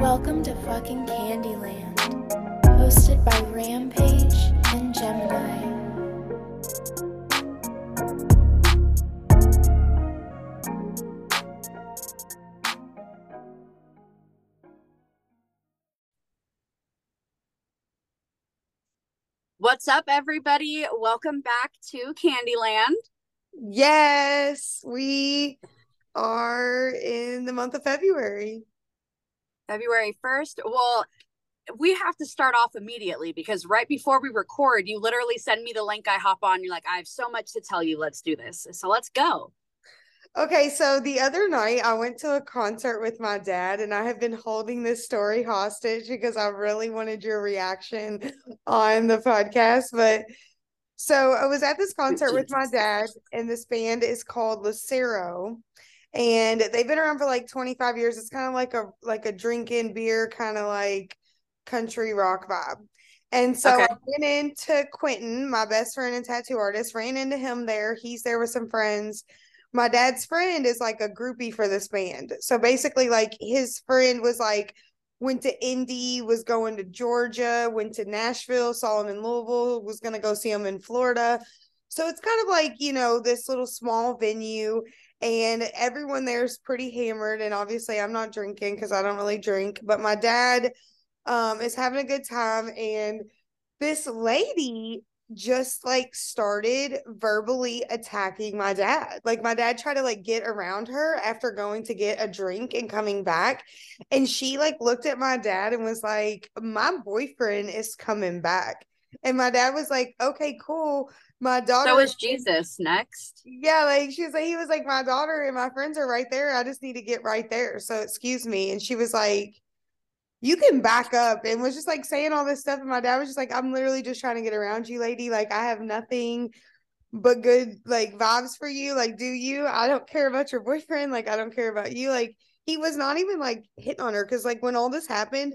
Welcome to fucking Candyland, hosted by Rampage and Gemini. What's up, everybody? Welcome back to Candyland. Yes, we are in the month of February. February 1st. Well, we have to start off immediately because right before we record, you literally send me the link. I hop on. You're like, I have so much to tell you. Let's do this. So let's go. Okay, so the other night I went to a concert with my dad, and I have been holding this story hostage because I really wanted your reaction on the podcast. But so I was at this concert with my dad, and this band is called Lucero, and they've been around for like 25 years. It's kind of like a like a drinking beer, kind of like country rock vibe. And so Okay. I went into Quentin, my best friend and tattoo artist, ran into him there. He's there with some friends my dad's friend is like a groupie for this band. So basically, like his friend was like went to Indy, was going to Georgia, went to Nashville, saw him in Louisville, was gonna go see him in Florida. So it's kind of like, you know, this little small venue and everyone there's pretty hammered. And obviously I'm not drinking because I don't really drink, but my dad um is having a good time and this lady just like started verbally attacking my dad. Like my dad tried to like get around her after going to get a drink and coming back. And she like looked at my dad and was like, My boyfriend is coming back. And my dad was like, Okay, cool. My daughter So is Jesus next. yeah, like she was like, he was like, my daughter and my friends are right there. I just need to get right there. So excuse me. And she was like, you can back up and was just like saying all this stuff. And my dad was just like, I'm literally just trying to get around you, lady. Like, I have nothing but good like vibes for you. Like, do you? I don't care about your boyfriend. Like, I don't care about you. Like, he was not even like hitting on her because like when all this happened,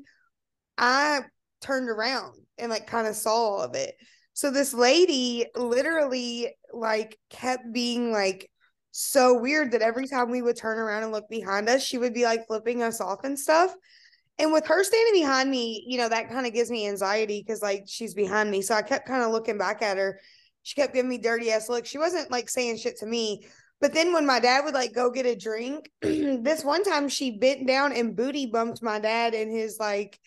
I turned around and like kind of saw all of it. So this lady literally like kept being like so weird that every time we would turn around and look behind us, she would be like flipping us off and stuff. And with her standing behind me, you know, that kind of gives me anxiety because like she's behind me. So I kept kind of looking back at her. She kept giving me dirty ass looks. She wasn't like saying shit to me. But then when my dad would like go get a drink, this one time she bent down and booty bumped my dad in his like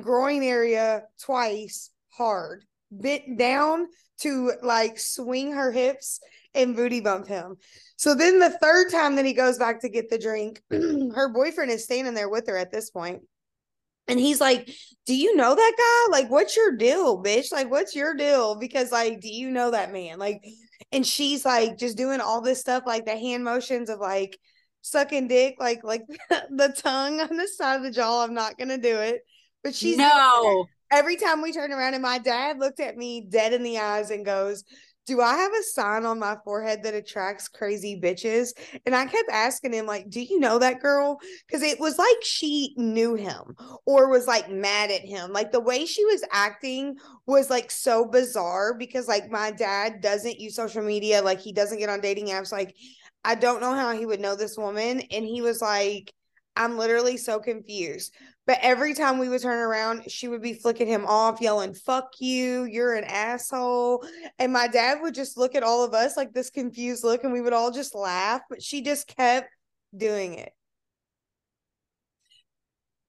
groin area twice hard. Bent down to like swing her hips and booty bump him. So then the third time that he goes back to get the drink, her boyfriend is standing there with her at this point. And he's like, Do you know that guy? Like, what's your deal, bitch? Like, what's your deal? Because, like, do you know that man? Like, and she's like just doing all this stuff, like the hand motions of like sucking dick, like like the tongue on the side of the jaw. I'm not gonna do it. But she's no. every time we turn around and my dad looked at me dead in the eyes and goes do i have a sign on my forehead that attracts crazy bitches? And i kept asking him like do you know that girl? Because it was like she knew him or was like mad at him. Like the way she was acting was like so bizarre because like my dad doesn't use social media. Like he doesn't get on dating apps. Like i don't know how he would know this woman. And he was like i'm literally so confused but every time we would turn around, she would be flicking him off, yelling, fuck you, you're an asshole. And my dad would just look at all of us like this confused look, and we would all just laugh. But she just kept doing it.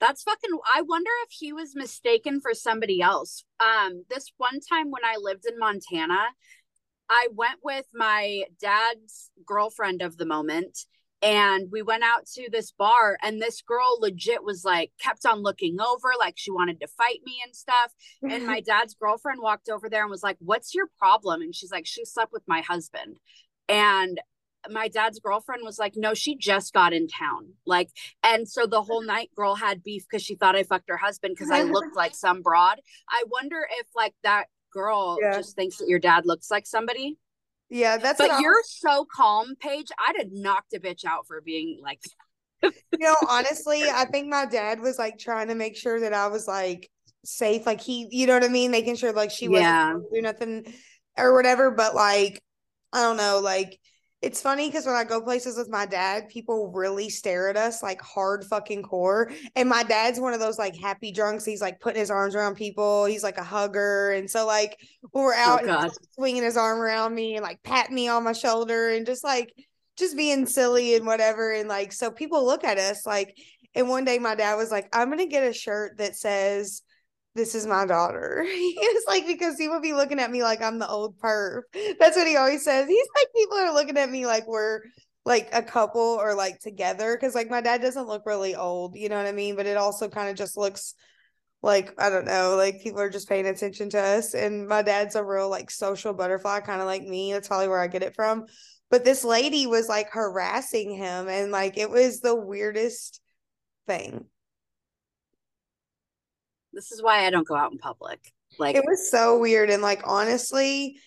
That's fucking I wonder if he was mistaken for somebody else. Um this one time when I lived in Montana, I went with my dad's girlfriend of the moment and we went out to this bar and this girl legit was like kept on looking over like she wanted to fight me and stuff. And my dad's girlfriend walked over there and was like what's your problem? And she's like she slept with my husband. And my dad's girlfriend was like no she just got in town. Like and so the whole night girl had beef because she thought i fucked her husband because i looked like some broad. I wonder if like that girl Yeah. just thinks that your dad looks like somebody yeah, that's but you're so calm paige i'd have knocked a bitch out for being like you know, honestly, I think my dad was like trying to make sure that I was like safe, like he, you know what I mean, making sure like she wasn't Yeah. do nothing or whatever. But like, I don't know, like it's funny because when I go places with my dad, people really stare at us like hard fucking core. And my dad's one of those like happy drunks. He's like putting his arms around people. He's like a hugger. And so like when we're oh, out, Oh, he's swinging his arm around me and like patting me on my shoulder and just like just being silly and whatever. And like so people look at us like. And one day my dad was like, "I'm gonna get a shirt that says." This is my daughter. He oh. was like, because he would be looking at me like I'm the old perv. That's what he always says. He's like, people are looking at me like we're like a couple or like together. Cause like my dad doesn't look really old, you know what I mean? But it also kind of just looks like, I don't know, like people are just paying attention to us. And my dad's a real like social butterfly, kind of like me. That's probably where I get it from. But this lady was like harassing him and like it was the weirdest thing. This is why I don't go out in public. Like it was so weird and like honestly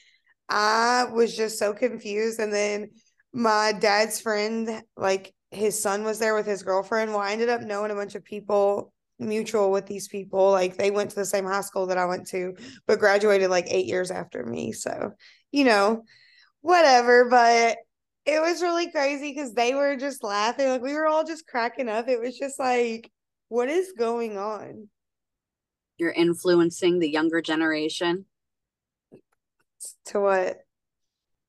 i was just so confused and then my dad's friend like his son was there with his girlfriend. Well i ended up knowing a bunch of people mutual with these people. Like they went to the same high school that i went to but graduated like eight years after me. So you know whatever but it was really crazy because they were just laughing. Like we were all just cracking up. It was just like what is going on you're influencing the younger generation. to what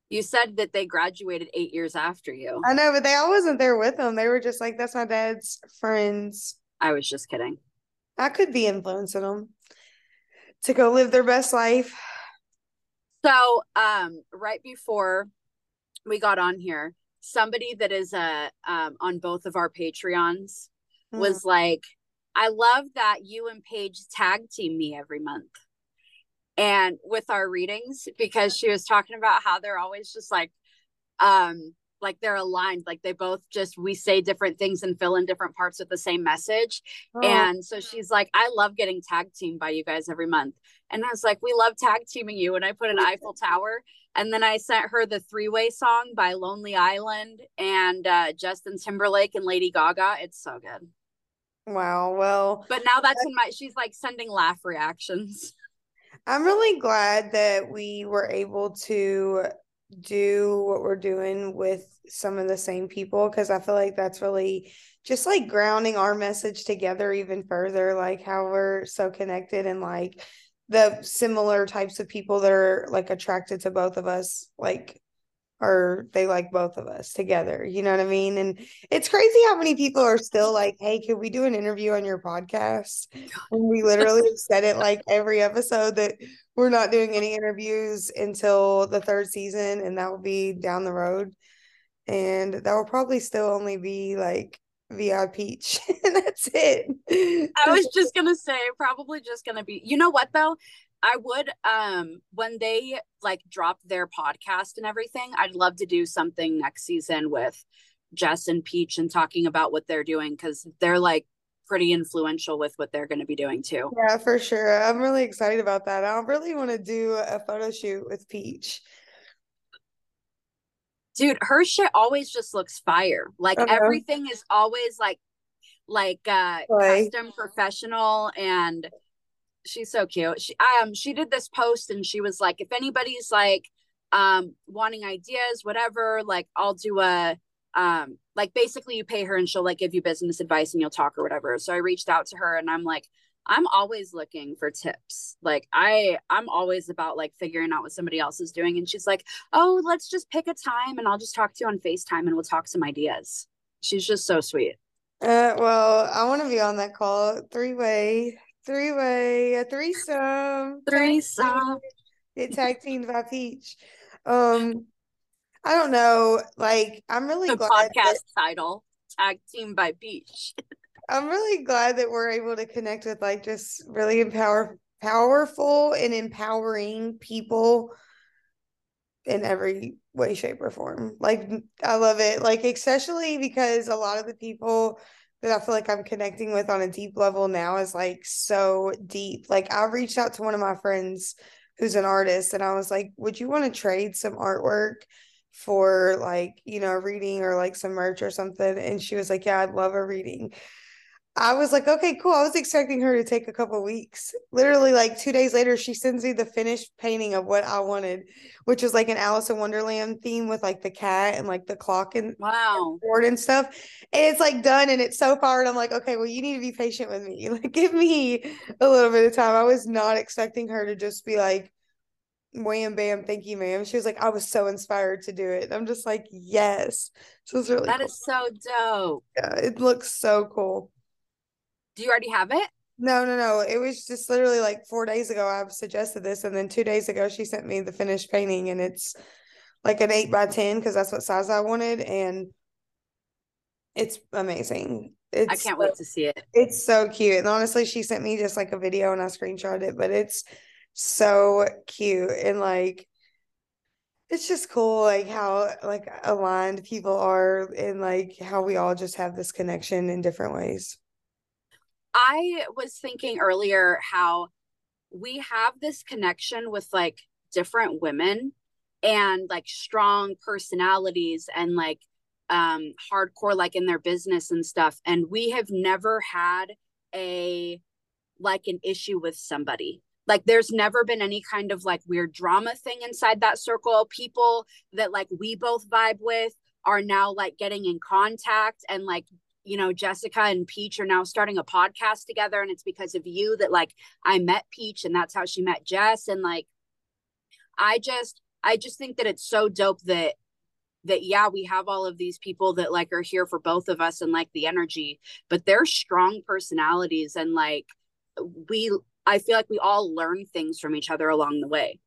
You said that they graduated eight years after you. I know, but they all wasn't there with them. They were just like, that's my dad's friends. I was just kidding. I could be influencing them to go live their best life. So, um, right before we got on here, somebody that is uh, um, on both of our Patreons Hmm. was like, I love that you and Paige tag team me every month. And with our readings, because she was talking about how they're always just like, um, like they're aligned, like they both just we say different things and fill in different parts of the same message. Oh, And so she's like, I love getting tag teamed by you guys every month. And I was like, we love tag teaming you. And I put an Eiffel Tower. And then I sent her the three way song by Lonely Island and uh, Justin Timberlake and Lady Gaga. It's so good. Wow. Well, But now that's in my, she's like sending laugh reactions. I'm really glad that we were able to do what we're doing with some of the same people because I feel like that's really just like grounding our message together even further, like how we're so connected and like the similar types of people that are like attracted to both of us, like or they like both of us together. You know what I mean? And it's crazy how many people are still like, hey, could we do an interview on your podcast? And we literally said it like every episode that we're not doing any interviews until the third season, and that will be down the road. And that will probably still only be like VI Peach. and that's it. I was just going to say, probably just going to be, you know what though? I would, um, when they like drop their podcast and everything, I'd love to do something next season with Jess and Peach and talking about what they're doing because they're like pretty influential with what they're going to be doing too. Yeah, for sure. I'm really excited about that. I really want to do a photo shoot with Peach. Dude, her shit always just looks fire. Like Uh-huh. everything is always like, like uh Right. custom professional and she's so cute. She um she did this post and she was like, if anybody's like um wanting ideas, whatever, like I'll do a um like basically you pay her and she'll like give you business advice and you'll talk or whatever. So I reached out to her and I'm like, I'm always looking for tips. Like I I'm always about like figuring out what somebody else is doing. And she's like, Oh, let's just pick a time and I'll just talk to you on FaceTime and we'll talk some ideas. She's just so sweet. Uh, well, I want to be on that call. Three way, three way, a threesome. Threesome. Get tag teamed by Peach. Um, I don't know. Like, I'm really The glad podcast that, title, Tag Team by Beach. I'm really glad that we're able to connect with like just really empower powerful and empowering people in every way, shape, or form. Like, I love it. Like, especially because a lot of the people that I feel like I'm connecting with on a deep level now is like so deep. Like, I reached out to one of my friends who's an artist, and I was like, Would you want to trade some artwork? For like, you know, a reading or like some merch or something. And she was like, Yeah, I'd love a reading. I was like, okay, cool. I was expecting her to take a couple weeks. Literally, like two days later, she sends me the finished painting of what I wanted, which was like an Alice in Wonderland theme with like the cat and like the clock and wow board and stuff. And it's like done and it's so far. And I'm like, okay, well, you need to be patient with me. Like, give me a little bit of time. I was not expecting her to just be like, wham bam thank you ma'am she was like i was so inspired to do it i'm just like yes so it's really That cool. is so dope yeah it looks so cool do you already have it? No no no. It was just literally like four days ago i suggested this and then two days ago she sent me the finished painting and it's like an eight by ten because that's what size i wanted and it's amazing. It's i can't wait to see it. it's so cute and honestly she sent me just like a video and i screenshot it but it's so cute and like it's just cool like how like aligned people are and like how we all just have this connection in different ways i was thinking earlier how we have this connection with like different women and like strong personalities and like um hardcore like in their business and stuff and we have never had a like an issue with somebody. Like there's never been any kind of like weird drama thing inside that circle. People that like we both vibe with are now like getting in contact and like you know jessica and peach are now starting a podcast together and it's because of you that like i met peach and that's how she met jess and like i just i just think that it's so dope that that yeah we have all of these people that like are here for both of us and like the energy but they're strong personalities and like we I feel like we all learn things from each other along the way.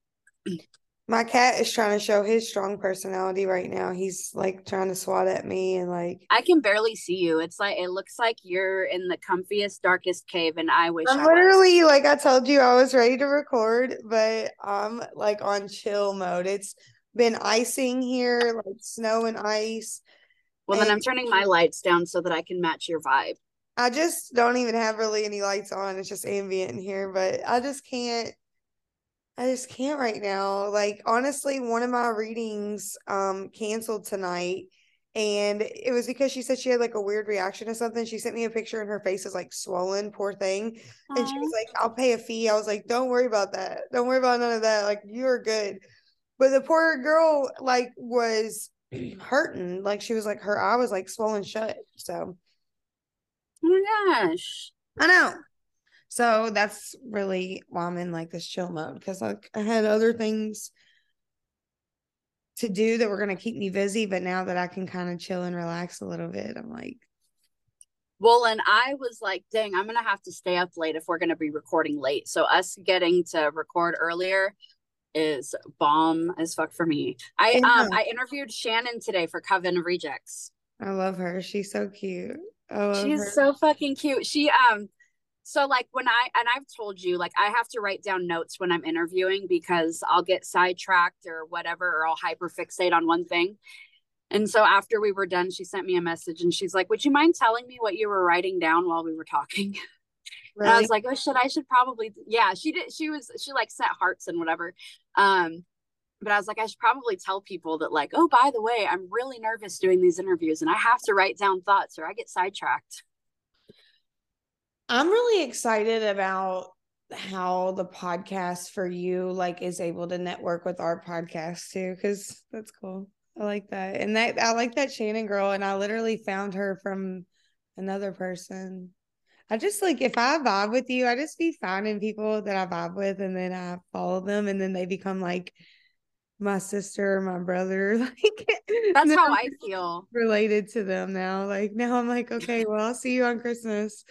My cat is trying to show his strong personality right now. He's like trying to swat at me and like I can barely see you. It's like it looks like you're in the comfiest, darkest cave, and I wish I'm I literally like I told you I was ready to record, but I'm like on chill mode. It's been icing here, like snow and ice. Well, then I'm turning my lights down so that I can match your vibe. I just don't even have really any lights on. It's just ambient in here, but I just can't I just can't right now. Like honestly, one of my readings um canceled tonight and it was because she said she had like a weird reaction to something. She sent me a picture and her face is like swollen, poor thing. Aww. And she was like, I'll pay a fee. I was like, don't worry about that. Don't worry about none of that. Like you're good. But the poor girl like was hurting. Like she was like her eye was like swollen shut. So Oh my gosh. I know. So that's really why I'm in like this chill mode because like I had other things to do that were gonna keep me busy, but now that I can kind of chill and relax a little bit, I'm like well, and I was like, dang, I'm gonna have to stay up late if we're gonna be recording late. So us getting to record earlier is bomb as fuck for me. I um I interviewed Shannon today for Coven Rejects. I love her. She's so cute. She's her. so fucking cute. She um so like when I and I've told you like I have to write down notes when I'm interviewing because I'll get sidetracked or whatever or I'll hyperfixate on one thing. And so after we were done, she sent me a message and she's like, "Would you mind telling me what you were writing down while we were talking?" Really? And I was like, "Oh shit, I should probably yeah." She did. She was she like set hearts and whatever. Um, but I was like, I should probably tell people that, like, oh, by the way, I'm really nervous doing these interviews and I have to write down thoughts or I get sidetracked. I'm really excited about how the podcast for you like is able to network with our podcast too because that's cool i like that and that i like that shannon girl and i literally found her from another person i just like if i vibe with you i just be finding people that i vibe with and then i follow them and then they become like my sister, my brother. Like that's how I feel. Related to them now. Like now I'm like, okay, well, I'll see you on Christmas.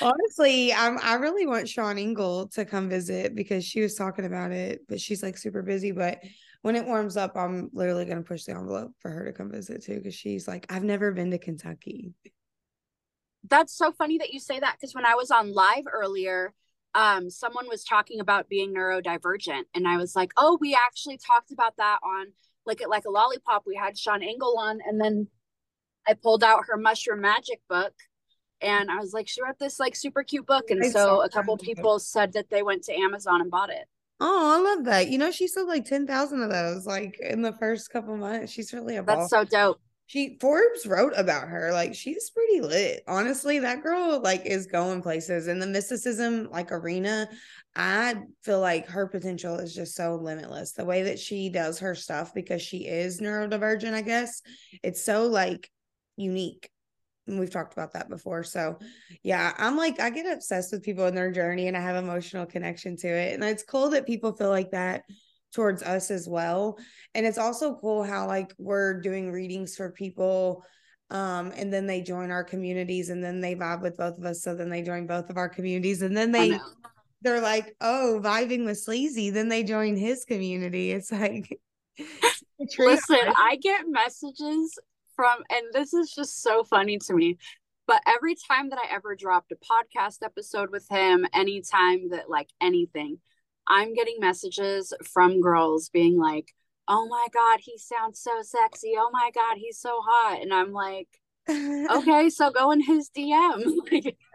Honestly, I'm I really want Sean Engel to come visit because she was talking about it, but she's like super busy. But when it warms up, I'm literally gonna push the envelope for her to come visit too, because she's like, I've never been to Kentucky. That's so funny that you say that because when I was on live earlier, um, someone was talking about being neurodivergent, and I was like, oh, we actually talked about that on Lick It Like a Lollipop. We had Sean Engel on, and then I pulled out her mushroom magic book, and I was like, she wrote this like super cute book, and I so a couple people said that they went to Amazon and bought it. Oh, I love that. You know, she sold like 10,000 of those like in the first couple months. She's really a That's so dope. she Forbes wrote about her. Like she's pretty lit. Honestly, that girl like is going places in the mysticism like arena. I feel like her potential is just so limitless. The way that she does her stuff because she is neurodivergent, I guess. It's so like unique. We've talked about that before. So, yeah, I'm like, I get obsessed with people in their journey and I have emotional connection to it. And it's cool that people feel like that towards us as well. And it's also cool how like we're doing readings for people um and then they join our communities and then they vibe with both of us so then they join both of our communities and then they they're like oh vibing with sleazy then they join his community it's like listen i get messages from and this is just so funny to me but every time that i ever dropped a podcast episode with him anytime that like anything I'm getting messages from girls being like, oh my God, he sounds so sexy. Oh my God, he's so hot. And I'm like, okay, so go in his DM.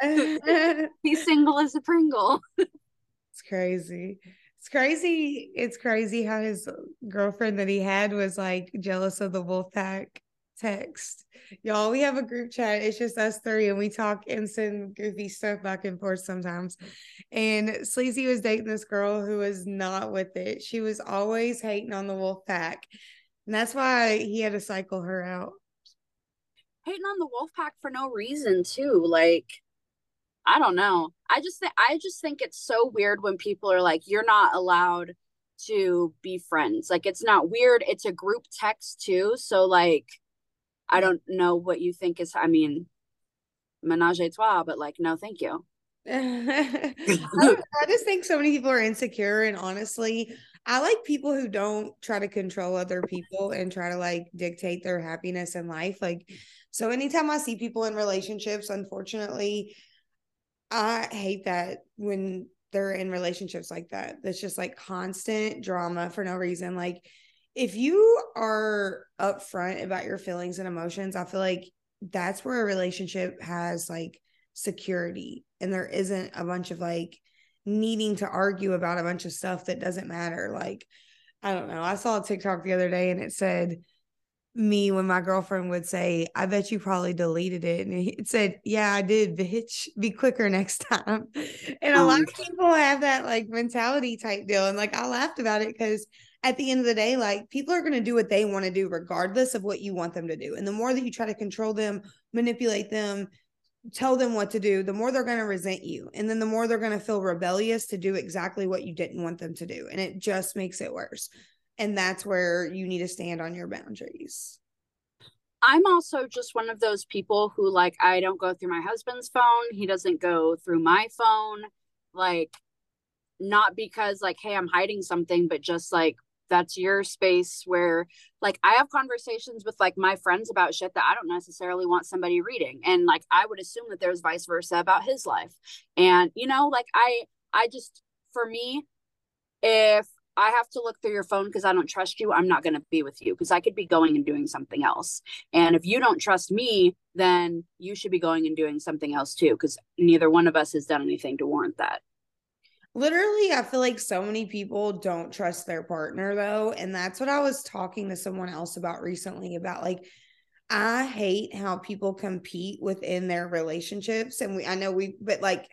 he's single as a Pringle. it's crazy. It's crazy. It's crazy how his girlfriend that he had was like jealous of the wolf pack text. Y'all, we have a group chat. It's just us three, and we talk and send goofy stuff back and forth sometimes. And Sleazy was dating this girl who was not with it. She was always hating on the wolf pack. And that's why he had to cycle her out. Hating on the wolf pack for no reason, too. Like, I don't know. I just think I just think it's so weird when people are like, you're not allowed to be friends. Like it's not weird. It's a group text too. So like I don't know what you think is. I mean, menage a trois, but like, no, thank you. I, I just think so many people are insecure, and honestly, I like people who don't try to control other people and try to like dictate their happiness in life. Like, so anytime I see people in relationships, unfortunately, I hate that when they're in relationships like that. That's just like constant drama for no reason. Like, if you are upfront about your feelings and emotions, I feel like that's where a relationship has like security and there isn't a bunch of like needing to argue about a bunch of stuff that doesn't matter. Like, I don't know. I saw a TikTok the other day and it said, me when my girlfriend would say, I bet you probably deleted it. And he said, Yeah, I did, bitch. Be quicker next time. And a lot mm. of people have that like mentality type deal. And like I laughed about it because at the end of the day, like people are going to do what they want to do, regardless of what you want them to do. And the more that you try to control them, manipulate them, tell them what to do, the more they're going to resent you. And then the more they're going to feel rebellious to do exactly what you didn't want them to do. And it just makes it worse. And that's where you need to stand on your boundaries. I'm also just one of those people who, like, I don't go through my husband's phone. He doesn't go through my phone. Like, not because, like, hey, I'm hiding something, but just like that's your space where like I have conversations with like my friends about shit that I don't necessarily want somebody reading and like I would assume that there's vice versa about his life. And you know, like I I just for me if I have to look through your phone because I don't trust you, I'm not going to be with you because I could be going and doing something else. And if you don't trust me, then you should be going and doing something else too because neither one of us has done anything to warrant that. Literally, I feel like so many people don't trust their partner though. And that's what I was talking to someone else about recently about like, I hate how people compete within their relationships. And we, I know we, but like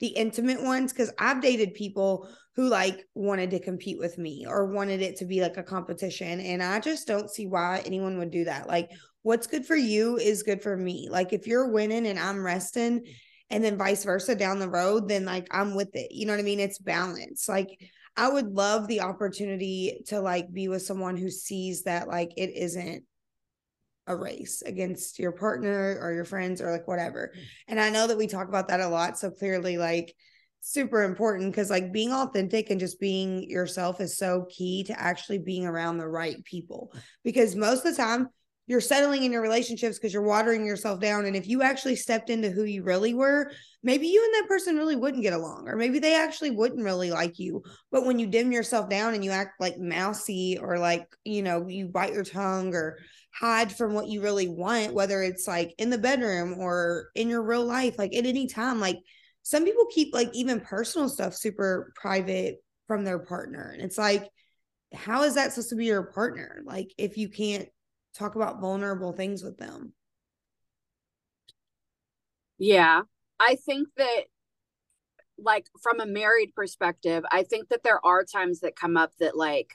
the intimate ones, because I've dated people who like wanted to compete with me or wanted it to be like a competition. And I just don't see why anyone would do that. Like, what's good for you is good for me. Like, if you're winning and I'm resting, and then vice versa down the road, then like I'm with it. You know what I mean? It's balance. Like I would love the opportunity to like be with someone who sees that like it isn't a race against your partner or your friends or like whatever. Mm. And I know that we talk about that a lot. So clearly, like, super important because like being authentic and just being yourself is so key to actually being around the right people. Mm. Because most of the time, you're settling in your relationships because you're watering yourself down. And if you actually stepped into who you really were, maybe you and that person really wouldn't get along, or maybe they actually wouldn't really like you. But when you dim yourself down and you act like mousy or like, you know, you bite your tongue or hide from what you really want, whether it's like in the bedroom or in your real life, like at any time, like some people keep like even personal stuff super private from their partner. And it's like, how is that supposed to be your partner? Like, if you can't talk about vulnerable things with them. Yeah. I think that like from a married perspective, I think that there are times that come up that like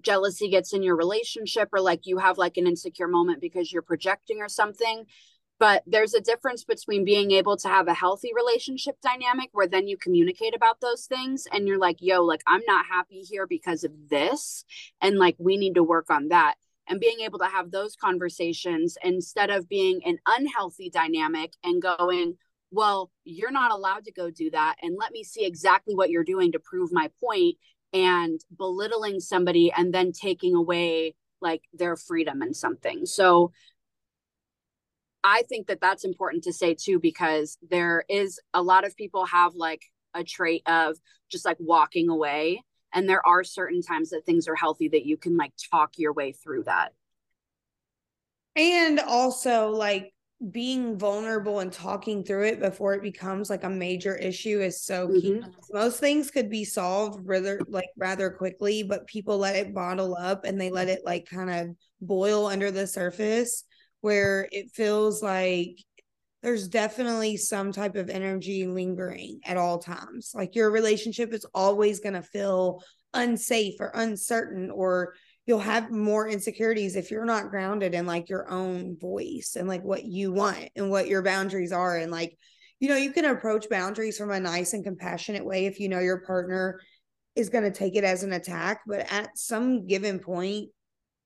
jealousy gets in your relationship or like you have like an insecure moment because you're projecting or something. But there's a difference between being able to have a healthy relationship dynamic where then you communicate about those things and you're like yo like i'm not happy here because of this and like we need to work on that. And being able to have those conversations instead of being an unhealthy dynamic and going well you're not allowed to go do that and let me see exactly what you're doing to prove my point and belittling somebody and then taking away like their freedom and something. So i think that that's important to say too because there is a lot of people have like a trait of just like walking away and there are certain times that things are healthy that you can like talk your way through that. And also like being vulnerable and talking through it before it becomes like a major issue is so key. Mm-hmm. Most things could be solved rather like rather quickly, but people let it bottle up and they let it like kind of boil under the surface where it feels like there's definitely some type of energy lingering at all times. Like your relationship is always going to feel unsafe or uncertain or you'll have more insecurities if you're not grounded in like your own voice and like what you want and what your boundaries are and like you know you can approach boundaries from a nice and compassionate way if you know your partner is going to take it as an attack but at some given point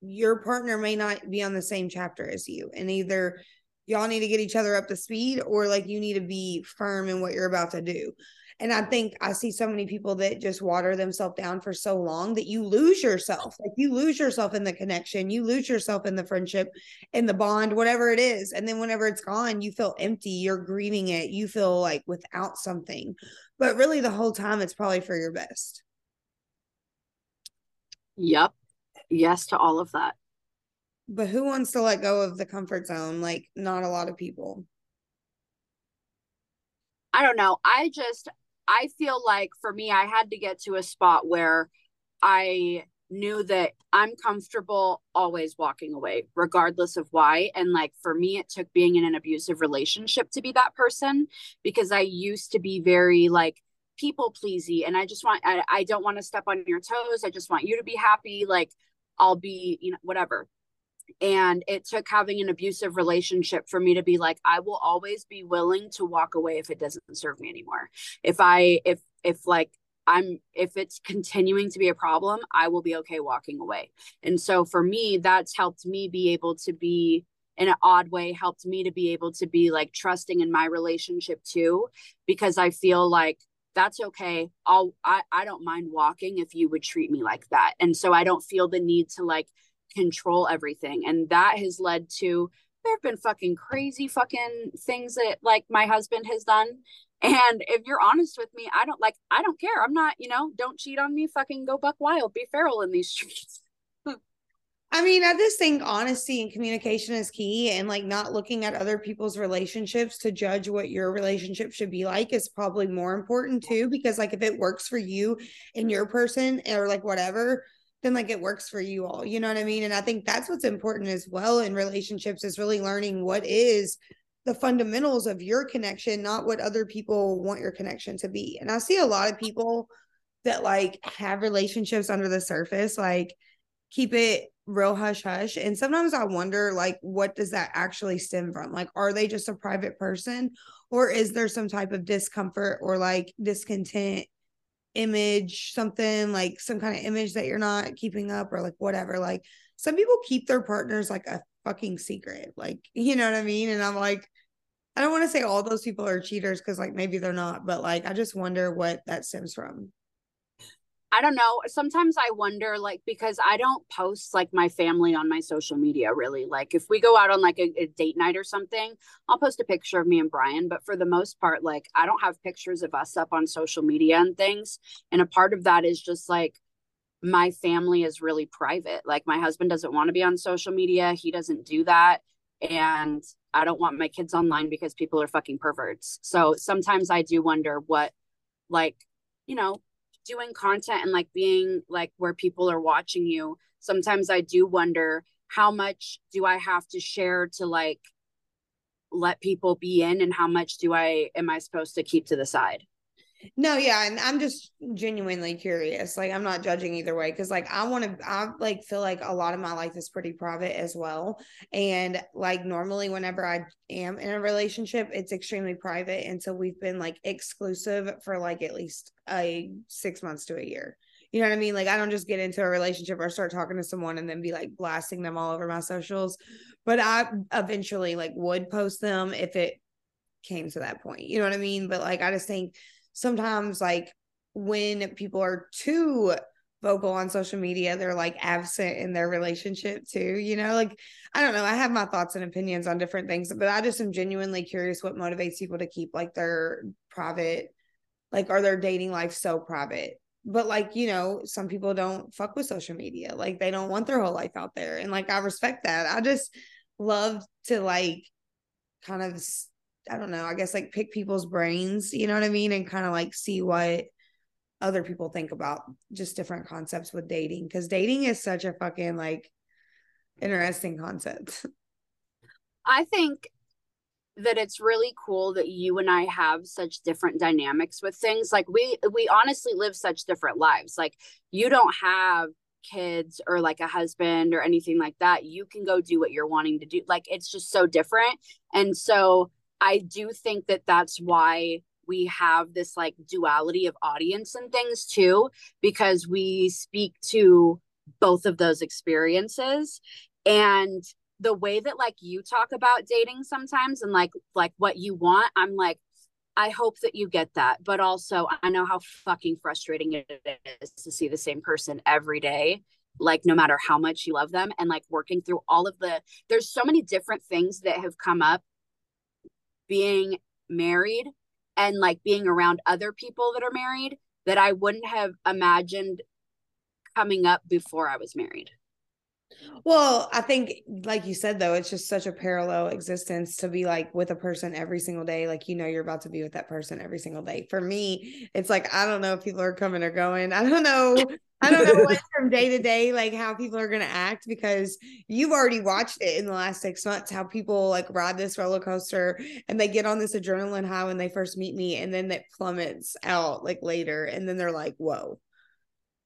your partner may not be on the same chapter as you and either y'all need to get each other up to speed or like you need to be firm in what you're about to do and I think I see so many people that just water themselves down for so long that you lose yourself. Like you lose yourself in the connection, you lose yourself in the friendship, in the bond, whatever it is. And then whenever it's gone, you feel empty, you're grieving it, you feel like without something. But really, the whole time, it's probably for your best. Yep. Yes to all of that. But who wants to let go of the comfort zone? Like, not a lot of people. I don't know. I just I feel like for me, I had to get to a spot where I knew that I'm comfortable always walking away, regardless of why. And like for me, it took being in an abusive relationship to be that person because I used to be very like people pleasy and I just want, I, I don't want to step on your toes. I just want you to be happy. Like I'll be, you know, whatever and it took having an abusive relationship for me to be like i will always be willing to walk away if it doesn't serve me anymore. If i if if like i'm if it's continuing to be a problem i will be okay walking away. And so for me that's helped me be able to be in an odd way helped me to be able to be like trusting in my relationship too because i feel like that's okay. I'll i, I don't mind walking if you would treat me like that. And so i don't feel the need to like control everything. And that has led to there have been fucking crazy fucking things that like my husband has done. And if you're honest with me, I don't like, I don't care. I'm not, you know, don't cheat on me, fucking go buck wild, be feral in these streets. I mean, I just think honesty and communication is key, and like not looking at other people's relationships to judge what your relationship should be like is probably more important too. Because, like, if it works for you and your person or like whatever, then like it works for you all you know what i mean? And i think that's what's important as well in relationships is really learning what is the fundamentals of your connection not what other people want your connection to be. And i see a lot of people that like have relationships under the surface like keep it real hush hush and sometimes i wonder like what does that actually stem from? Like are they just a private person or is there some type of discomfort or like discontent image, something like some kind of image that you're not keeping up or like whatever. Like some people keep their partners like a fucking secret. Like, you know what I mean? And I'm like, I don't want to say all those people are cheaters because like maybe they're not, but like I just wonder what that stems from. I don't know. Sometimes I wonder, like, because I don't post like my family on my social media really. Like, if we go out on like a, a, date night or something, I'll post a picture of me and Brian. But for the most part, like, I don't have pictures of us up on social media and things. And a part of that is just like my family is really private. Like, my husband doesn't want to be on social media, he doesn't do that. And I don't want my kids online because people are fucking perverts. So sometimes I do wonder what, like, you know, doing content and like being like where people are watching you sometimes i do wonder how much do I have to share to like let people be in and how much do I am I supposed to keep to the side? No, yeah, and I'm just genuinely curious. Like I'm not judging either way cuz like I want to I like feel like a lot of my life is pretty private as well. And like normally whenever I am in a relationship, it's extremely private and so we've been like exclusive for like at least a 6 months to a year. You know what I mean? Like I don't just get into a relationship or start talking to someone and then be like blasting them all over my socials. But I eventually like would post them if it came to that point. You know what I mean? But like I just think sometimes like when people are too vocal on social media they're like absent in their relationship too you know? Like i don't know i have my thoughts and opinions on different things but i just am genuinely curious what motivates people to keep like their private like are their dating life so private? But like you know some people don't fuck with social media like they don't want their whole life out there and like i respect that. I just love to like kind of I don't know, I guess like pick people's brains, you know what I mean? And kind of like see what other people think about just different concepts with dating. Cause dating is such a fucking like interesting concept. I think that it's really cool that you and I have such different dynamics with things. Like we we honestly live such different lives. Like you don't have kids or like a husband or anything like that. You can go do what you're wanting to do. Like it's just so different. And so I do think that that's why we have this like duality of audience and things too, because we speak to both of those experiences. And the way that like you talk about dating sometimes and like like what you want, I'm like, I hope that you get that. But also I know how fucking frustrating it is to see the same person every day like no matter how much you love them and like working through all of the there's so many different things that have come up being married and like being around other people that are married that I wouldn't have imagined coming up before I was married. Well, I think, like you said, though, it's just such a parallel existence to be like with a person every single day. Like, you know, you're about to be with that person every single day. For me, it's like, I don't know if people are coming or going. I don't know I don't know what from day to day, like how people are going to act because you've already watched it in the last six months, how people like ride this roller coaster and they get on this adrenaline high when they first meet me and then it plummets out like later. And then they're like, whoa,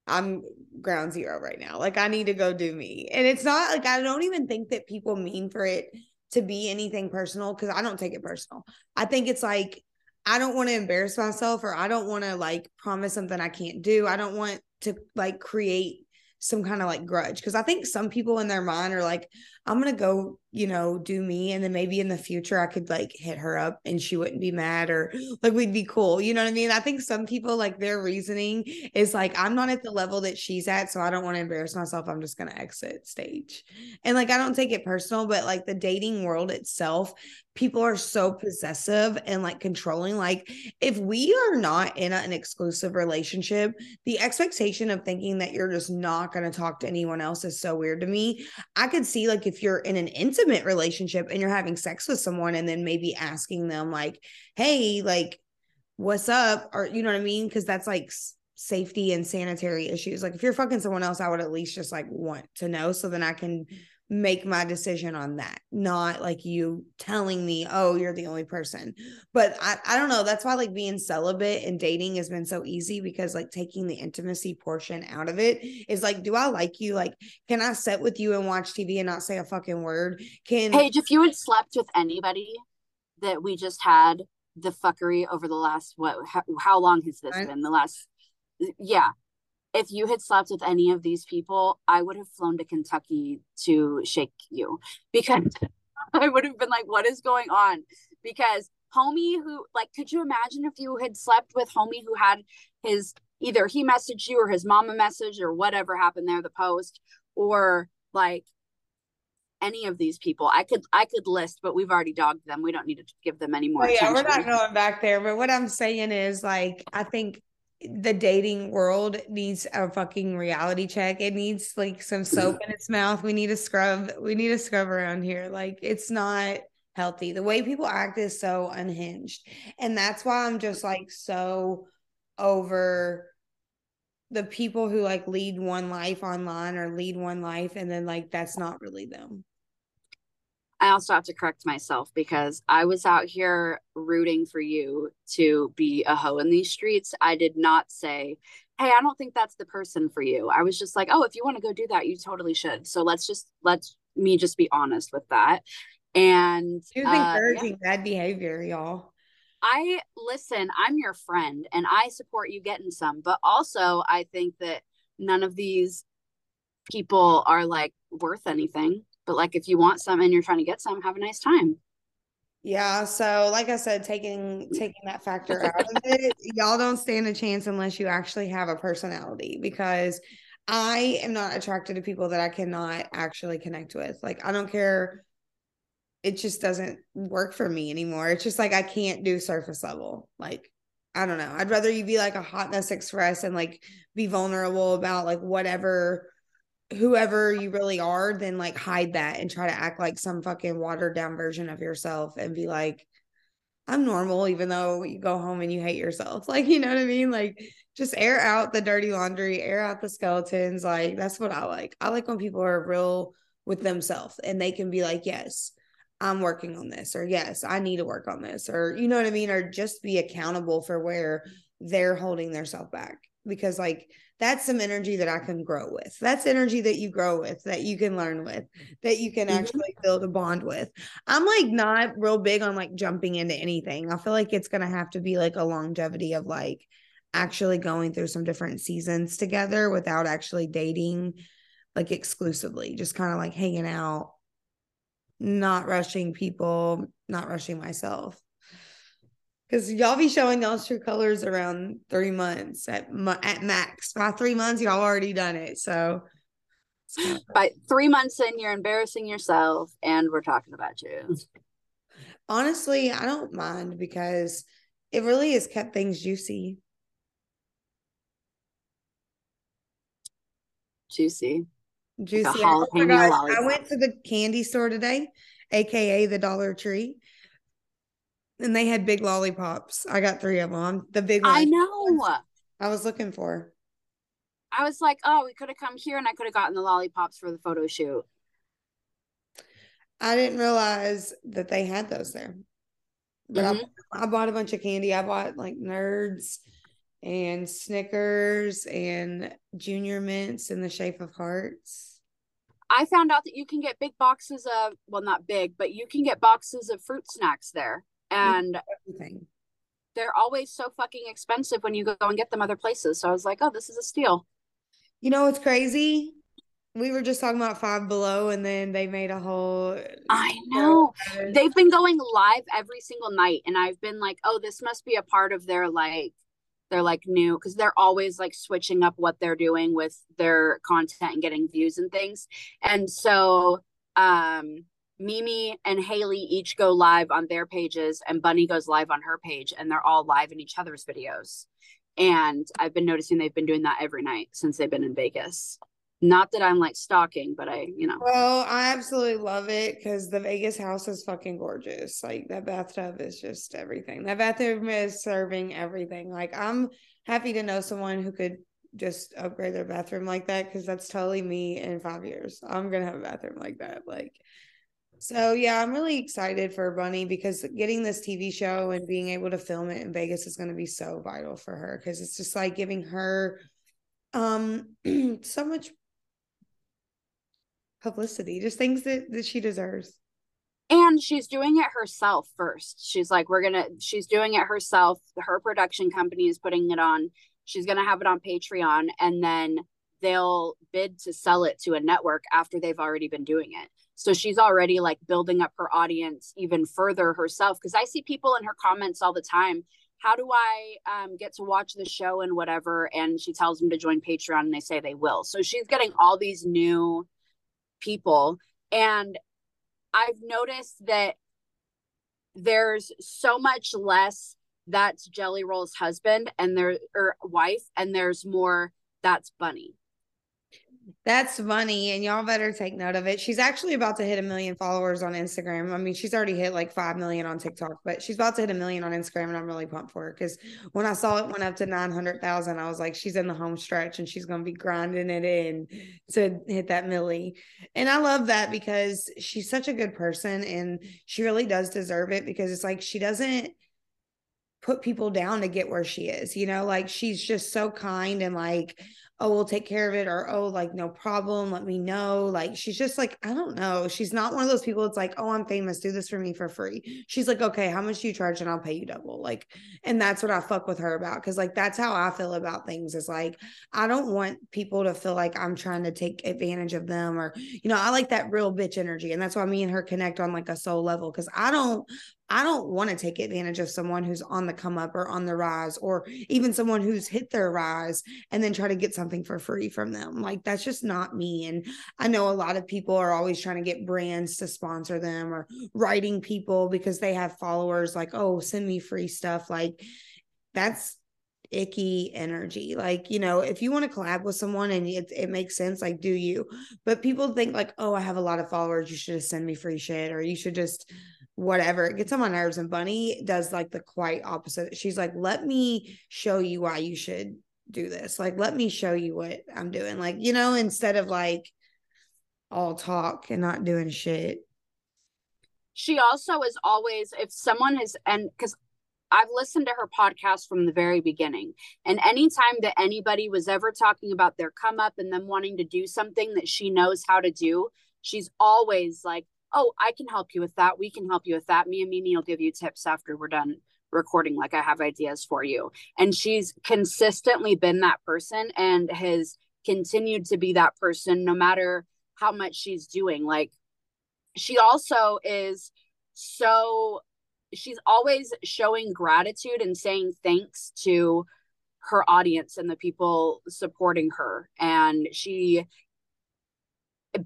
I'm ground zero right now. Like I need to go do me. And it's not like I don't even think that people mean for it to be anything personal because I don't take it personal. I think it's like, I don't want to embarrass myself or I don't want to like promise something I can't do. I don't want to like create some kind of like grudge because I think some people in their mind are like, I'm gonna go, you know, do me, and then maybe in the future I could like hit her up and she wouldn't be mad or like we'd be cool. You know what I mean? I think some people like their reasoning is like, I'm not at the level that she's at, so I don't want to embarrass myself. I'm just gonna exit stage. And like I don't take it personal, but like the dating world itself, people are so possessive and like controlling. Like, if we are not in a, an exclusive relationship, the expectation of thinking that you're just not to talk to anyone else is so weird to me. I could see, like, if you're in an intimate relationship and you're having sex with someone and then maybe asking them, like, hey, like, what's up? Or, you know what I mean? Because that's like, safety and sanitary issues. Like if you're fucking someone else, I would at least just like want to know so then I can make my decision on that not like you telling me oh you're the only person. But I, I don't know that's why like being celibate and dating has been so easy because like taking the intimacy portion out of it is like do i like you? Like can i sit with you and watch tv and not say a fucking word? Can paige if you had slept with anybody that we just had the fuckery over the last what how, how long has this I, been? The last yeah if you had slept with any of these people, I would have flown to Kentucky to shake you because hmm. I would have been like, what is going on? Because homie who like could you imagine if you had slept with homie who had his either he messaged you or his mama message or whatever happened there, the post, or like any of these people. I could I could list, but we've already dogged them. We don't need to give them any more. Oh, yeah, we're not going back there. But what I'm saying is like I think the dating world needs a fucking reality check. It needs like some soap in its mouth. We need a scrub. We need a scrub around here. Like it's not healthy. The way people act is so unhinged. And that's why I'm just like so over the people who like lead one life online or lead one life and then like that's not really them. I also have to correct myself because I was out here rooting for you to be a hoe in these streets. I did not say, Hey, I don't think that's the person for you. I was just like, Oh, if you want to go do that, you totally should. So let's just, let's me just be honest with that. And he was encouraging uh, yeah. bad behavior, y'all. I listen, I'm your friend and I support you getting some, but also I think that none of these people are like worth anything. But like if you want some and you're trying to get some, have a nice time. Yeah, so like I said, taking taking that factor out of it, y'all don't stand a chance unless you actually have a personality because I am not attracted to people that I cannot actually connect with. Like I don't care it just doesn't work for me anymore. It's just like I can't do surface level. Like I don't know. I'd rather you be like a hotness express and like be vulnerable about like whatever whoever you really are then like hide that and try to act like some fucking watered down version of yourself and be like I'm normal even though you go home and you hate yourself. Like, you know what I mean? Like just air out the dirty laundry, air out the skeletons. Like that's what I like. I like when people are real with themselves and they can be like, "Yes, I'm working on this, or yes, I need to work on this, or you know what I mean, or just be accountable for where they're holding themselves back. Because like that's some energy that I can grow with. That's energy that you grow with, that you can learn with, that you can mm-hmm. actually build a bond with. I'm like not real big on like jumping into anything. I feel like it's gonna have to be like a longevity of like actually going through some different seasons together without actually dating like exclusively, just kind of like hanging out not rushing people, not rushing myself. Because y'all be showing y'all's true colors around three months at at max. By three months, y'all already done it. So by three months in, you're embarrassing yourself, and we're talking about you. Honestly, I don't mind because it really has kept things juicy. Juicy juicy. Like I, I went to the candy store today, aka the Dollar Tree, and they had big lollipops. I got three of them. The big ones. I know. I was looking for. I was like, oh, we could have come here and I could have gotten the lollipops for the photo shoot. I didn't realize that they had those there. But mm-hmm. I, I bought a bunch of candy. I bought like nerds and Snickers and Junior Mints in the shape of hearts. I found out that you can get big boxes of, well, not big, but you can get boxes of fruit snacks there. And everything. They're always so fucking expensive when you go and get them other places. So I was like, oh, this is a steal. You know what's crazy? We were just talking about Five Below, and then they made a whole. I know. They've been going live every single night. And I've been like, oh, this must be a part of their like they're like new because they're always like switching up what they're doing with their content and getting views and things. And so um Mimi and Haley each go live on their pages and Bunny goes live on her page and they're all live in each other's videos. And I've been noticing they've been doing that every night since they've been in Vegas. Not that I'm like stalking, but I, you know. Well, I absolutely love it because the Vegas house is fucking gorgeous. Like that bathtub is just everything. That bathroom is serving everything. Like I'm happy to know someone who could just upgrade their bathroom like that because that's totally me in five years. I'm gonna have a bathroom like that. Like so yeah, I'm really excited for Bunny because getting this TV show and being able to film it in Vegas is gonna be so vital for her because it's just like giving her um so much publicity, just things that, that she deserves. And she's doing it herself first. She's like, we're gonna, she's doing it herself. Her production company is putting it on. She's gonna have it on Patreon and then they'll bid to sell it to a network after they've already been doing it. So she's already like building up her audience even further herself. Cause I see people in her comments all the time. How do I um, get to watch the show and whatever? And she tells them to join Patreon and they say they will. So she's getting all these new people and i've noticed that there's so much less that's jelly roll's husband and their or wife and there's more that's bunny That's funny, and y'all better take note of it. She's actually about to hit a million followers on Instagram. I mean, she's already hit like five million on TikTok, but she's about to hit a million on Instagram, and I'm really pumped for her because when I saw it went up to nine hundred thousand, I was like, she's in the home stretch, and she's gonna be grinding it in to hit that millie. And I love that because she's such a good person, and she really does deserve it because it's like she doesn't put people down to get where she is, you know, like she's just so kind and like oh, we'll take care of it, or oh, like no problem, let me know. Like she's just like, I don't know. She's not one of those people. It's like, oh, I'm famous, do this for me for free. She's like, okay, how much do you charge, and I'll pay you double. Like, and that's what I fuck with her about, because like that's how I feel about things. Is like, I don't want people to feel like I'm trying to take advantage of them, or you know, I like that real bitch energy, and that's why me and her connect on like a soul level, because I don't I don't want to take advantage of someone who's on the come up or on the rise, or even someone who's hit their rise and then try to get something for free from them. Like, that's just not me. And I know a lot of people are always trying to get brands to sponsor them or writing people because they have followers like, oh, send me free stuff. Like, that's icky energy. Like, you know, if you want to collab with someone and it, it makes sense, like, do you? But people think, like, oh, I have a lot of followers. You should just send me free shit, or you should just whatever it gets on my nerves and bunny does like the quite opposite. She's like let me show you why you should do this. Like let me show you what i'm doing. Like you know instead of like all talk and not doing shit. She also is always if someone is and because I've listened to her podcast from the very beginning. And anytime that anybody was ever talking about their come up and them wanting to do something that she knows how to do, she's always like, oh, I can help you with that. We can help you with that. Me and Mimi will give you tips after we're done recording. Like I have ideas for you. And she's consistently been that person and has continued to be that person no matter how much she's doing. Like she also is so she's always showing gratitude and saying thanks to her audience and the people supporting her and she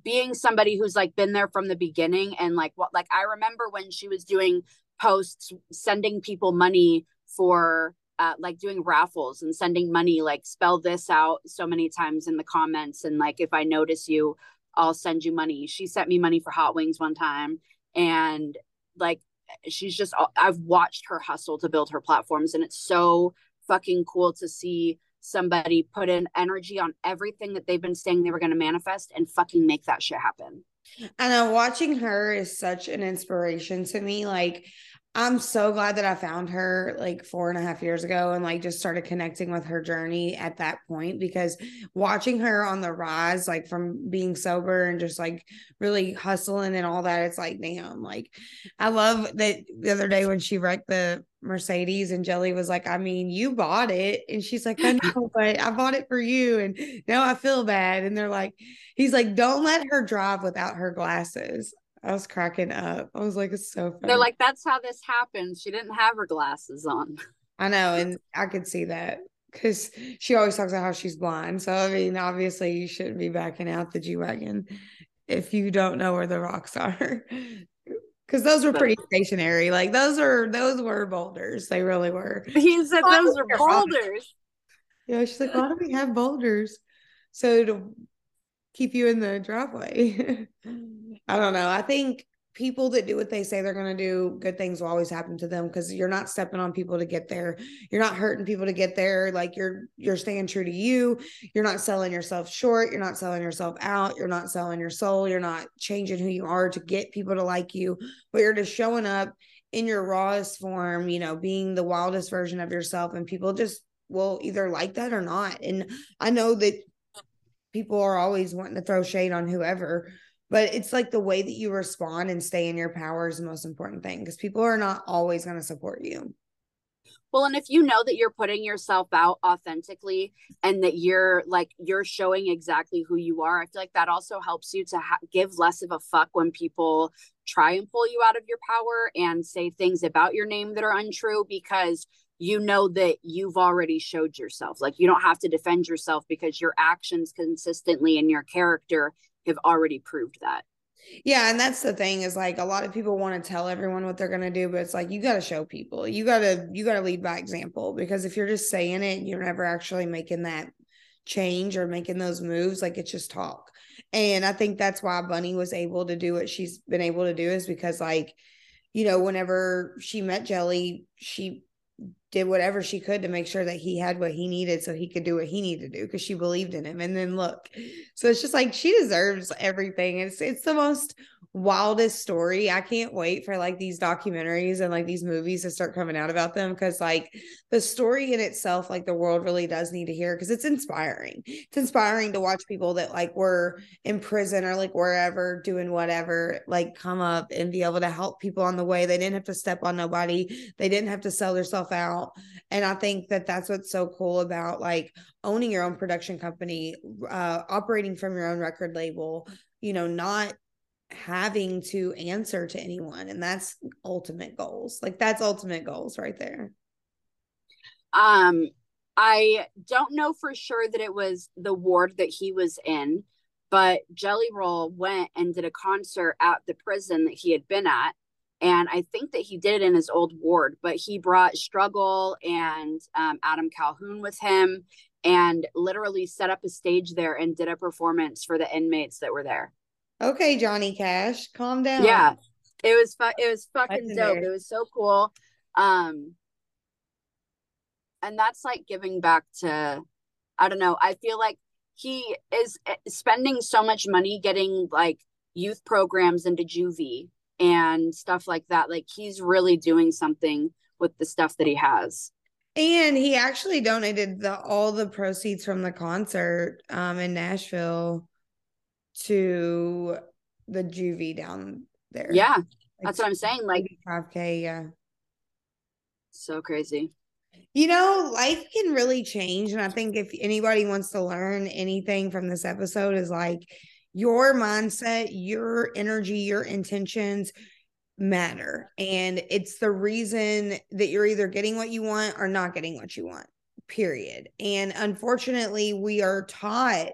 being somebody who's like been there from the beginning and like what like I remember when she was doing posts sending people money for uh, like doing raffles and sending money like spell this out so many times in the comments and like if I notice you I'll send you money. She sent me money for hot wings one time and like she's just I've watched her hustle to build her platforms and it's so fucking cool to see somebody put in energy on everything that they've been saying they were going to manifest and fucking make that shit happen. And I watching her is such an inspiration to me. Like, I'm so glad that I found her like four and a half years ago and like just started connecting with her journey at that point because watching her on the rise, like from being sober and just like really hustling and all that, it's like, damn, like I love that the other day when she wrecked the Mercedes and Jelly was like, I mean, you bought it. And she's like, I know, but I bought it for you. And now I feel bad. And they're like, he's like, don't let her drive without her glasses. I was cracking up. I was like, it's so funny. They're like, that's how this happened. She didn't have her glasses on. I know. And I could see that because she always talks about how she's blind. So, I mean, obviously, you shouldn't be backing out the G Wagon if you don't know where the rocks are. Because those were pretty stationary. Like those are those were boulders. They really were. He said those are boulders. Yeah, she's like, why do we have boulders? So to keep you in the driveway. I don't know. I think people that do what they say they're going to do, good things will always happen to them because you're not stepping on people to get there. You're not hurting people to get there. Like you're you're staying true to you. You're not selling yourself short. You're not selling yourself out. You're not selling your soul. You're not changing who you are to get people to like you, but you're just showing up in your rawest form, you know, being the wildest version of yourself and people just will either like that or not. And I know that people are always wanting to throw shade on whoever but it's like the way that you respond and stay in your power is the most important thing because people are not always going to support you. Well and if you know that you're putting yourself out authentically and that you're like you're showing exactly who you are i feel like that also helps you to ha- give less of a fuck when people try and pull you out of your power and say things about your name that are untrue because you know that you've already showed yourself. Like you don't have to defend yourself because your actions consistently and your character have already proved that. Yeah, and that's the thing is like a lot of people want to tell everyone what they're going to do, but it's like you got to show people. You got to you got to lead by example because if you're just saying it, you're never actually making that change or making those moves. Like it's just talk. And I think that's why Bunny was able to do what she's been able to do is because like, you know, whenever she met Jelly, she did whatever she could to make sure that he had what he needed so he could do what he needed to do because she believed in him. And then look, so it's just like she deserves everything. It's it's the most wildest story. I can't wait for like these documentaries and like these movies to start coming out about them because like the story in itself, like the world really does need to hear because it's inspiring. It's inspiring to watch people that like were in prison or like wherever doing whatever, like come up and be able to help people on the way. They didn't have to step on nobody. They didn't have to sell themselves out. And I think that that's what's so cool about like owning your own production company, uh, operating from your own record label, you know, not having to answer to anyone and that's ultimate goals. Like that's ultimate goals right there. Um i don't know for sure that it was the ward that he was in but jelly roll went and did a concert at the prison that he had been at and i think that he did it in his old ward but he brought struggle and um, adam calhoun with him and literally set up a stage there and did a performance for the inmates that were there Okay, Johnny Cash, calm down. Yeah. It was fu- it was fucking dope. It was so cool. Um and that's like giving back to I don't know. I feel like he is eh, spending so much money getting like youth programs into juvie and stuff like that. Like he's really doing something with the stuff that he has. And he actually donated the all the proceeds from the concert um in Nashville to the juvie down there. Yeah. That's what I'm saying. Like 5K, yeah. So crazy. You know, life can really change. And I think if anybody wants to learn anything from this episode, is like your mindset, your energy, your intentions matter. And it's the reason that you're either getting what you want or not getting what you want, period. And unfortunately, we are taught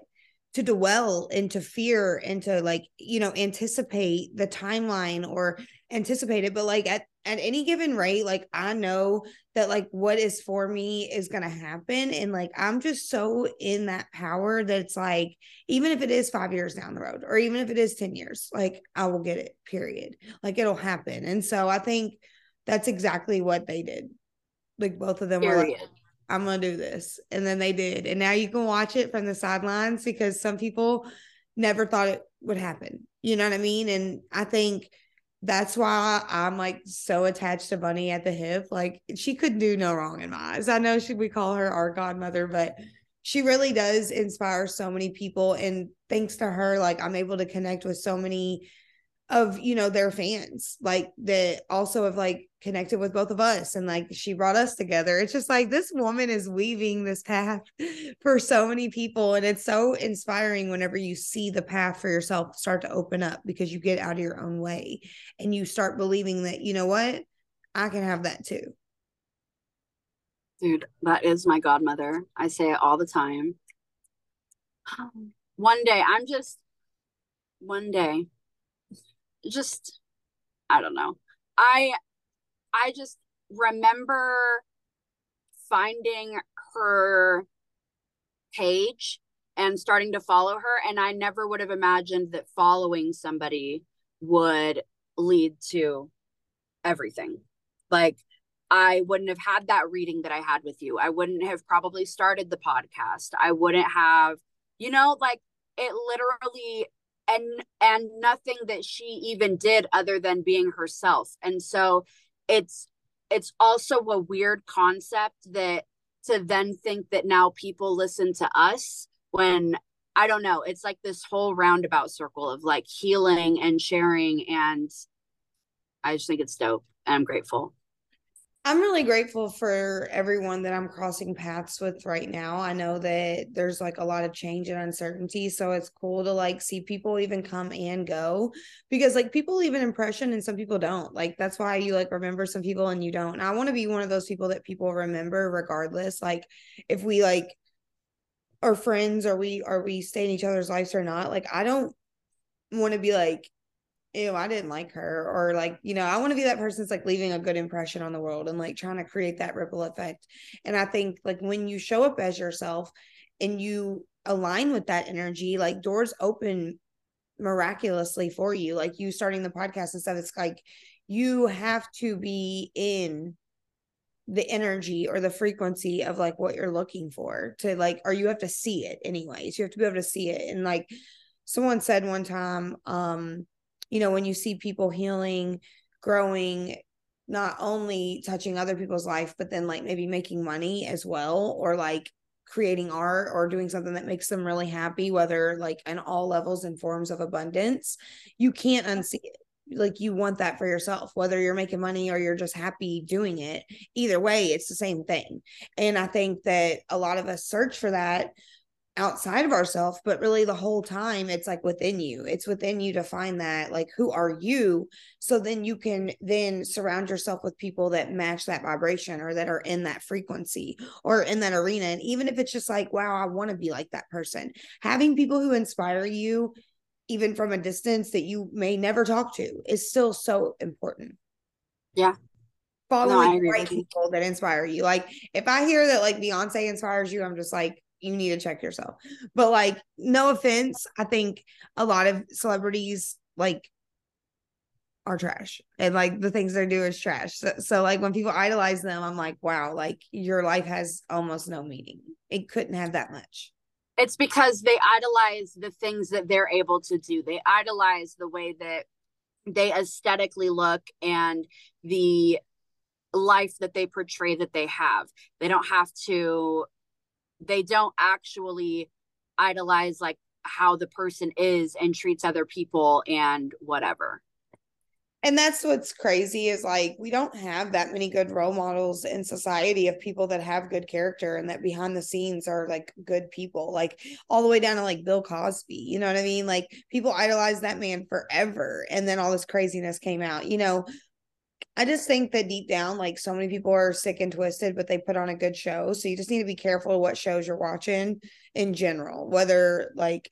to dwell into fear and to like you know anticipate the timeline or anticipate it but like at at any given rate like i know that like what is for me is going to happen and like i'm just so in that power that it's like even if it is 5 years down the road or even if it is 10 years like i will get it period like it'll happen and so i think that's exactly what they did like both of them period. were like I'm gonna do this. And then they did. And now you can watch it from the sidelines because some people never thought it would happen. You know what I mean? And I think that's why I'm like so attached to Bunny at the hip. Like she could do no wrong in my eyes. I know she we call her our godmother, but she really does inspire so many people. And thanks to her, like I'm able to connect with so many of you know their fans like that also have like connected with both of us and like she brought us together. It's just like this woman is weaving this path for so many people and it's so inspiring whenever you see the path for yourself start to open up because you get out of your own way and you start believing that you know what? I can have that too. Dude that is my godmother. I say it all the time. Um, one day i'm just one day just I don't know. I I just remember finding her page and starting to follow her and I never would have imagined that following somebody would lead to everything. Like I wouldn't have had that reading that I had with you. I wouldn't have probably started the podcast. I wouldn't have, you know, like it literally and and nothing that she even did other than being herself and so it's it's also a weird concept that to then think that now people listen to us when i don't know it's like this whole roundabout circle of like healing and sharing and i just think it's dope and i'm grateful I'm really grateful for everyone that I'm crossing paths with right now. I know that there's like a lot of change and uncertainty. So it's cool to like see people even come and go because like people leave an impression and some people don't. Like that's why you like remember some people and you don't. And I want to be one of those people that people remember regardless. Like if we like are friends or we are we stay in each other's lives or not, like I don't want to be like ew, I didn't like her. Or like, you know, I want to be that person that's like leaving a good impression on the world and like trying to create that ripple effect. And I think like when you show up as yourself and you align with that energy, like doors open miraculously for you. Like you starting the podcast and stuff, it's like you have to be in the energy or the frequency of like what you're looking for to like or you have to see it anyways you have to be able to see it and like someone said one time um you know when you see people healing growing not only touching other people's life but then like maybe making money as well or like creating art or doing something that makes them really happy whether like in all levels and forms of abundance you can't unsee it. Like you want that for yourself whether you're making money or you're just happy doing it. Either way it's the same thing. And i think that a lot of us search for that outside of ourselves but really the whole time it's like within you it's within you to find that like who are you so then you can then surround yourself with people that match that vibration or that are in that frequency or in that arena and even if it's just like wow i want to be like that person having people who inspire you even from a distance that you may never talk to is still so important. Yeah. Following no, right people that inspire you. Like if I hear that like Beyonce inspires you, I'm just like, you need to check yourself. But like, no offense, I think a lot of celebrities like are trash and like the things they do is trash. So, so like when people idolize them, I'm like, wow, like your life has almost no meaning. It couldn't have that much it's because they idolize the things that they're able to do they idolize the way that they aesthetically look and the life that they portray that they have they don't have to they don't actually idolize like how the person is and treats other people and whatever. And that's what's crazy is like we don't have that many good role models in society of people that have good character and that behind the scenes are like good people like all the way down to like bill cosby you know what i mean? Like people idolize that man forever and then all this craziness came out you know I just think that deep down, like so many people are sick and twisted, but they put on a good show. So you just need to be careful what shows you're watching in general, whether like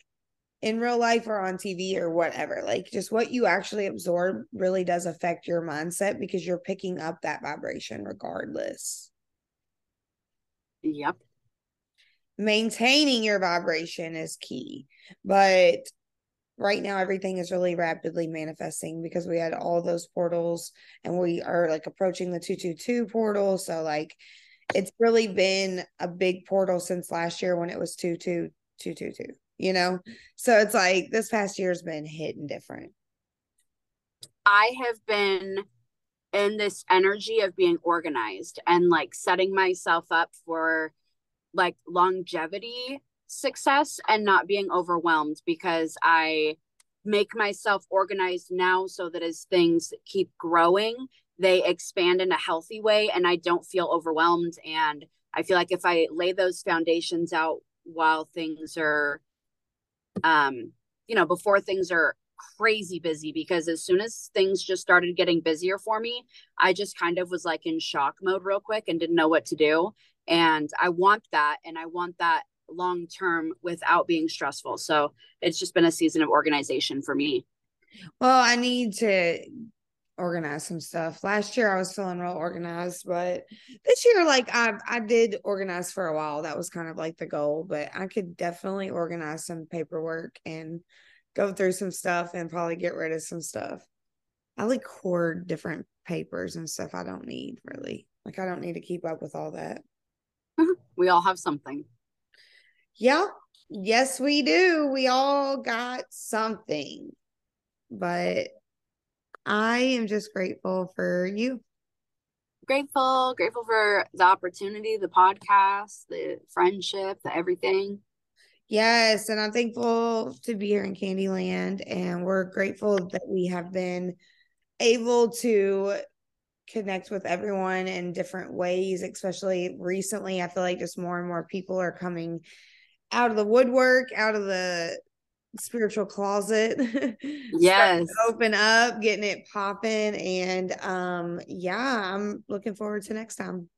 in real life or on TV or whatever. Like just what you actually absorb really does affect your mindset because you're picking up that vibration regardless. Yep. Maintaining your vibration is key. But right now everything is really rapidly manifesting because we had all those portals and we are like approaching the 222 portal so like it's really been a big portal since last year when it was 22222 you know? So it's like this past year has been hitting different. I have been in this energy of being organized and like setting myself up for like longevity success and not being overwhelmed because I make myself organized now so that as things keep growing, they expand in a healthy way and I don't feel overwhelmed. And I feel like if I lay those foundations out while things are um, you know, before things are crazy busy because as soon as things just started getting busier for me, I just kind of was like in shock mode real quick and didn't know what to do. And I want that and I want that long term without being stressful. So it's just been a season of organization for me. Well, I need to organize some stuff. Last year I was feeling real organized, but this year like I I did organize for a while. That was kind of like the goal, but I could definitely organize some paperwork and go through some stuff and probably get rid of some stuff. I like hoard different papers and stuff I don't need really. Like I don't need to keep up with all that. we all have something. Yeah. Yes, we do. We all got something. But I am just grateful for you. Grateful, grateful for the opportunity, the podcast, the friendship, the everything. Yes, and I'm thankful to be here in Candyland, and we're grateful that we have been able to connect with everyone in different ways, especially recently. I feel like just more and more people are coming out of the woodwork, out of the spiritual closet. Yes. open up, getting it popping. And um, yeah, I'm looking forward to next time.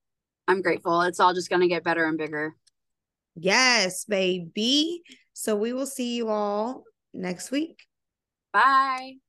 I'm grateful. It's all just gonna get better and bigger. Yes, baby. So we will see you all next week. Bye.